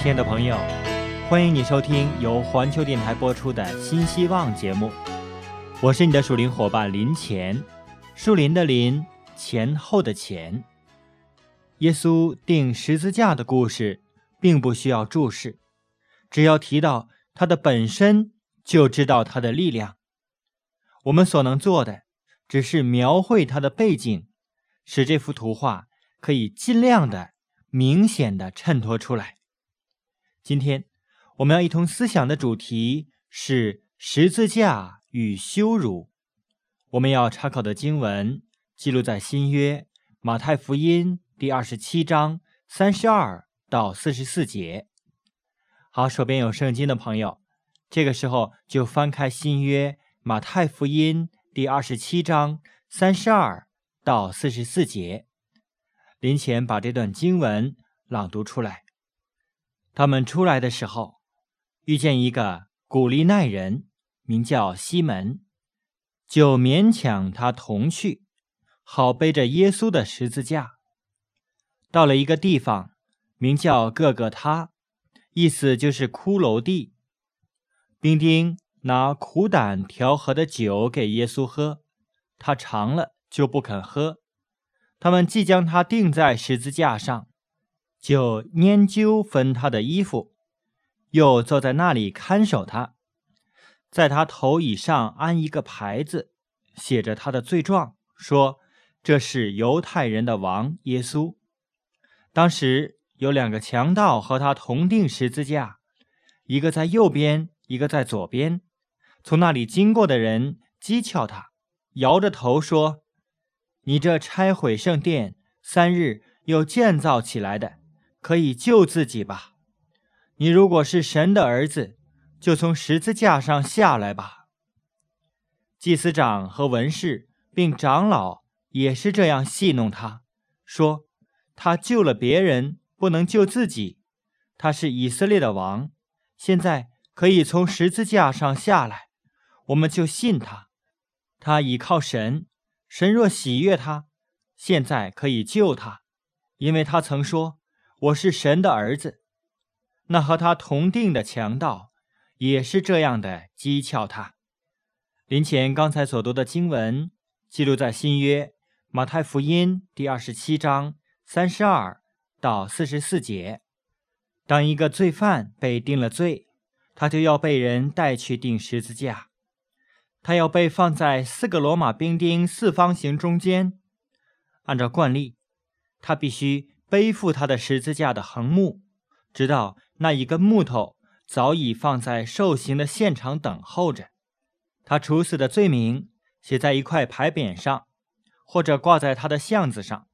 亲爱的朋友，欢迎你收听由环球电台播出的《新希望》节目。我是你的属灵伙伴林前，树林的林，前后的前。耶稣钉十字架的故事，并不需要注释，只要提到它的本身，就知道它的力量。我们所能做的，只是描绘它的背景，使这幅图画可以尽量的明显的衬托出来。今天我们要一同思想的主题是十字架与羞辱。我们要查考的经文记录在新约马太福音第二十七章三十二到四十四节。好，手边有圣经的朋友，这个时候就翻开新约马太福音第二十七章三十二到四十四节。林前把这段经文朗读出来。他们出来的时候，遇见一个古利奈人，名叫西门，就勉强他同去，好背着耶稣的十字架。到了一个地方，名叫各个他，意思就是骷髅地。兵丁拿苦胆调和的酒给耶稣喝，他尝了就不肯喝。他们即将他钉在十字架上。就研究分他的衣服，又坐在那里看守他，在他头椅上安一个牌子，写着他的罪状，说这是犹太人的王耶稣。当时有两个强盗和他同定十字架，一个在右边，一个在左边。从那里经过的人讥诮他，摇着头说：“你这拆毁圣殿三日又建造起来的。”可以救自己吧？你如果是神的儿子，就从十字架上下来吧。祭司长和文士并长老也是这样戏弄他，说他救了别人，不能救自己。他是以色列的王，现在可以从十字架上下来，我们就信他。他倚靠神，神若喜悦他，现在可以救他，因为他曾说。我是神的儿子，那和他同定的强盗也是这样的讥诮他。林前刚才所读的经文记录在新约马太福音第二十七章三十二到四十四节。当一个罪犯被定了罪，他就要被人带去钉十字架，他要被放在四个罗马兵丁四方形中间。按照惯例，他必须。背负他的十字架的横木，直到那一根木头早已放在受刑的现场等候着。他处死的罪名写在一块牌匾上，或者挂在他的巷子上，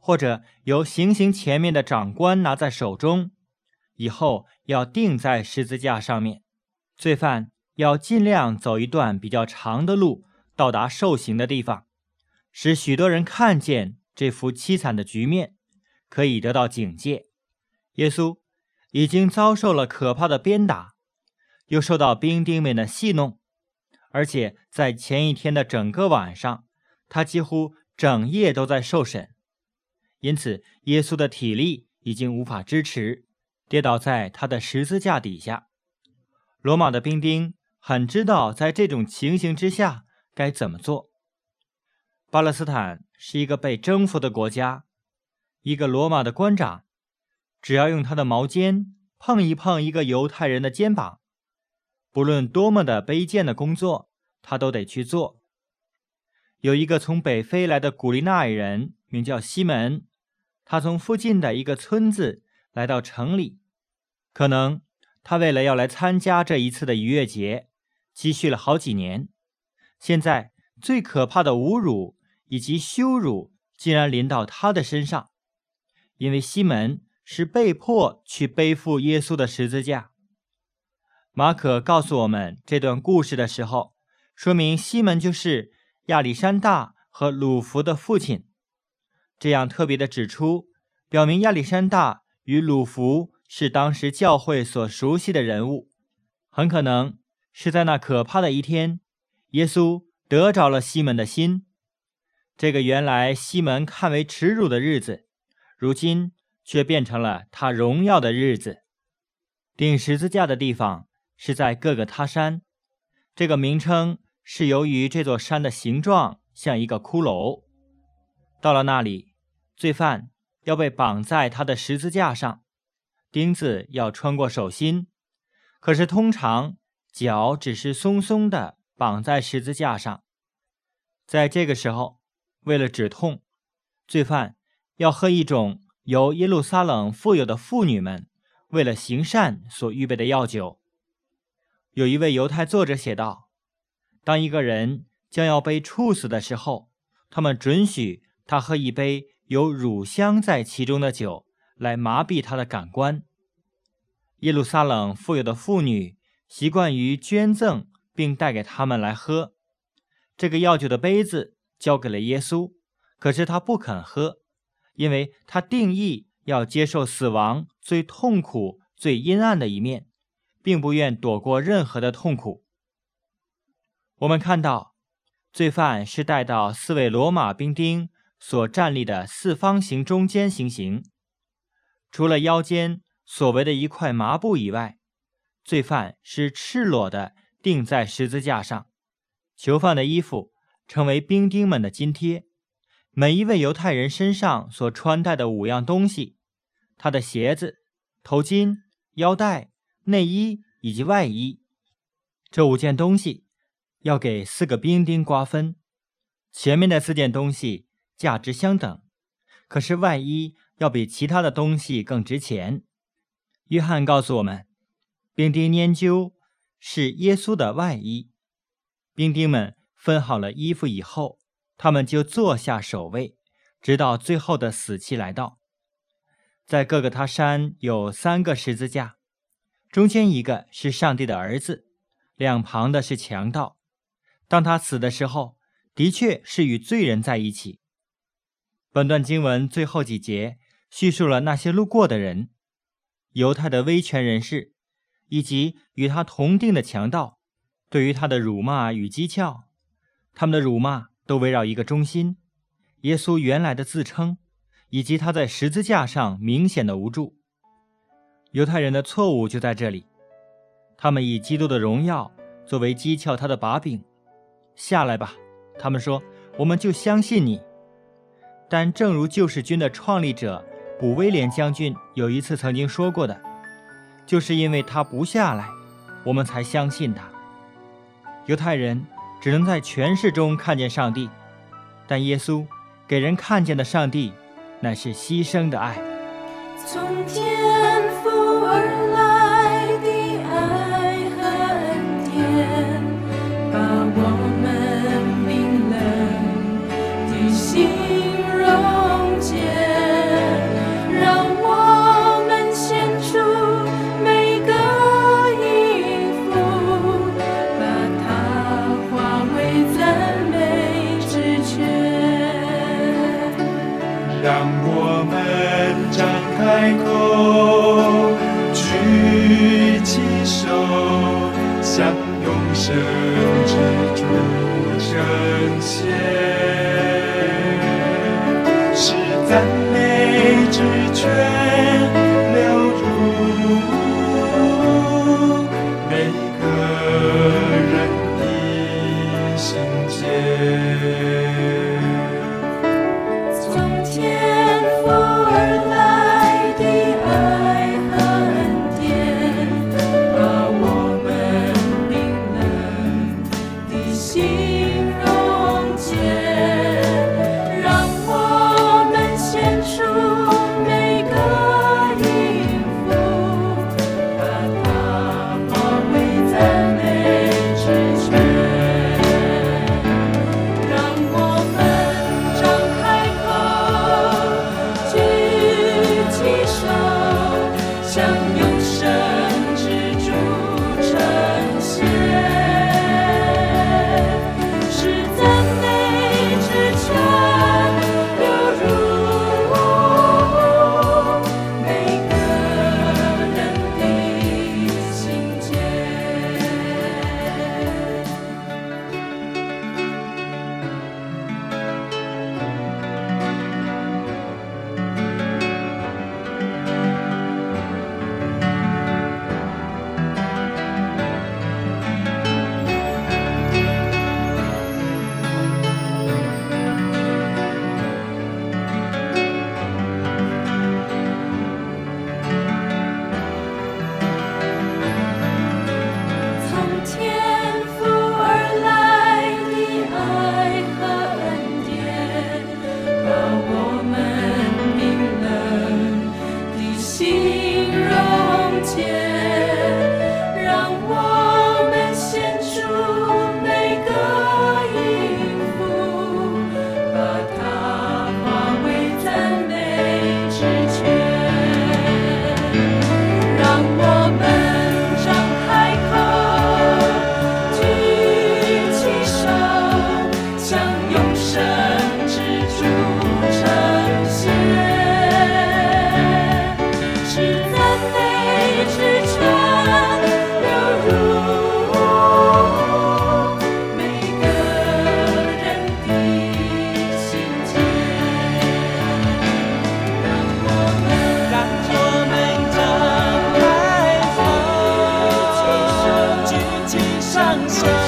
或者由行刑前面的长官拿在手中，以后要钉在十字架上面。罪犯要尽量走一段比较长的路，到达受刑的地方，使许多人看见这幅凄惨的局面。可以得到警戒。耶稣已经遭受了可怕的鞭打，又受到兵丁们的戏弄，而且在前一天的整个晚上，他几乎整夜都在受审。因此，耶稣的体力已经无法支持，跌倒在他的十字架底下。罗马的兵丁很知道在这种情形之下该怎么做。巴勒斯坦是一个被征服的国家。一个罗马的官长，只要用他的毛尖碰一碰一个犹太人的肩膀，不论多么的卑贱的工作，他都得去做。有一个从北非来的古利奈人，名叫西门，他从附近的一个村子来到城里，可能他为了要来参加这一次的逾越节，积蓄了好几年。现在最可怕的侮辱以及羞辱，竟然临到他的身上。因为西门是被迫去背负耶稣的十字架。马可告诉我们这段故事的时候，说明西门就是亚历山大和鲁弗的父亲。这样特别的指出，表明亚历山大与鲁弗是当时教会所熟悉的人物。很可能是在那可怕的一天，耶稣得着了西门的心。这个原来西门看为耻辱的日子。如今却变成了他荣耀的日子。钉十字架的地方是在各个他山，这个名称是由于这座山的形状像一个骷髅。到了那里，罪犯要被绑在他的十字架上，钉子要穿过手心，可是通常脚只是松松的绑在十字架上。在这个时候，为了止痛，罪犯要喝一种由耶路撒冷富有的妇女们为了行善所预备的药酒。有一位犹太作者写道：“当一个人将要被处死的时候，他们准许。”他喝一杯有乳香在其中的酒，来麻痹他的感官。耶路撒冷富有的妇女习惯于捐赠，并带给他们来喝。这个药酒的杯子交给了耶稣，可是他不肯喝，因为他定义要接受死亡最痛苦、最阴暗的一面，并不愿躲过任何的痛苦。我们看到，罪犯是带到四位罗马兵丁。所站立的四方形中间行刑，除了腰间所围的一块麻布以外，罪犯是赤裸的钉在十字架上。囚犯的衣服成为兵丁们的津贴。每一位犹太人身上所穿戴的五样东西，他的鞋子、头巾、腰带、内衣以及外衣，这五件东西要给四个兵丁瓜分。前面的四件东西。价值相等，可是外衣要比其他的东西更值钱。约翰告诉我们，兵丁研究是耶稣的外衣。兵丁们分好了衣服以后，他们就坐下守卫，直到最后的死期来到。在各个他山有三个十字架，中间一个是上帝的儿子，两旁的是强盗。当他死的时候，的确是与罪人在一起。本段经文最后几节叙述了那些路过的人，犹太的威权人士，以及与他同定的强盗，对于他的辱骂与讥诮，他们的辱骂都围绕一个中心：耶稣原来的自称，以及他在十字架上明显的无助。犹太人的错误就在这里，他们以基督的荣耀作为讥诮他的把柄。下来吧，他们说，我们就相信你。但正如救世军的创立者古威廉将军有一次曾经说过的，就是因为他不下来，我们才相信他。犹太人只能在权势中看见上帝，但耶稣给人看见的上帝，乃是牺牲的爱。从天父而 like 间 Sao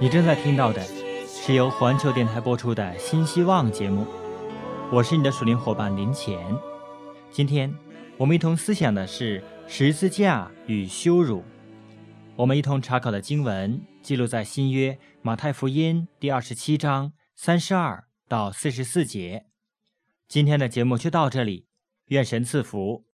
你正在听到的是由环球电台播出的《新希望》节目，我是你的属灵伙伴林乾。今天我们一同思想的是十字架与羞辱。我们一同查考的经文记录在新约马太福音第二十七章三十二到四十四节。今天的节目就到这里，愿神赐福。